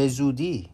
به زودی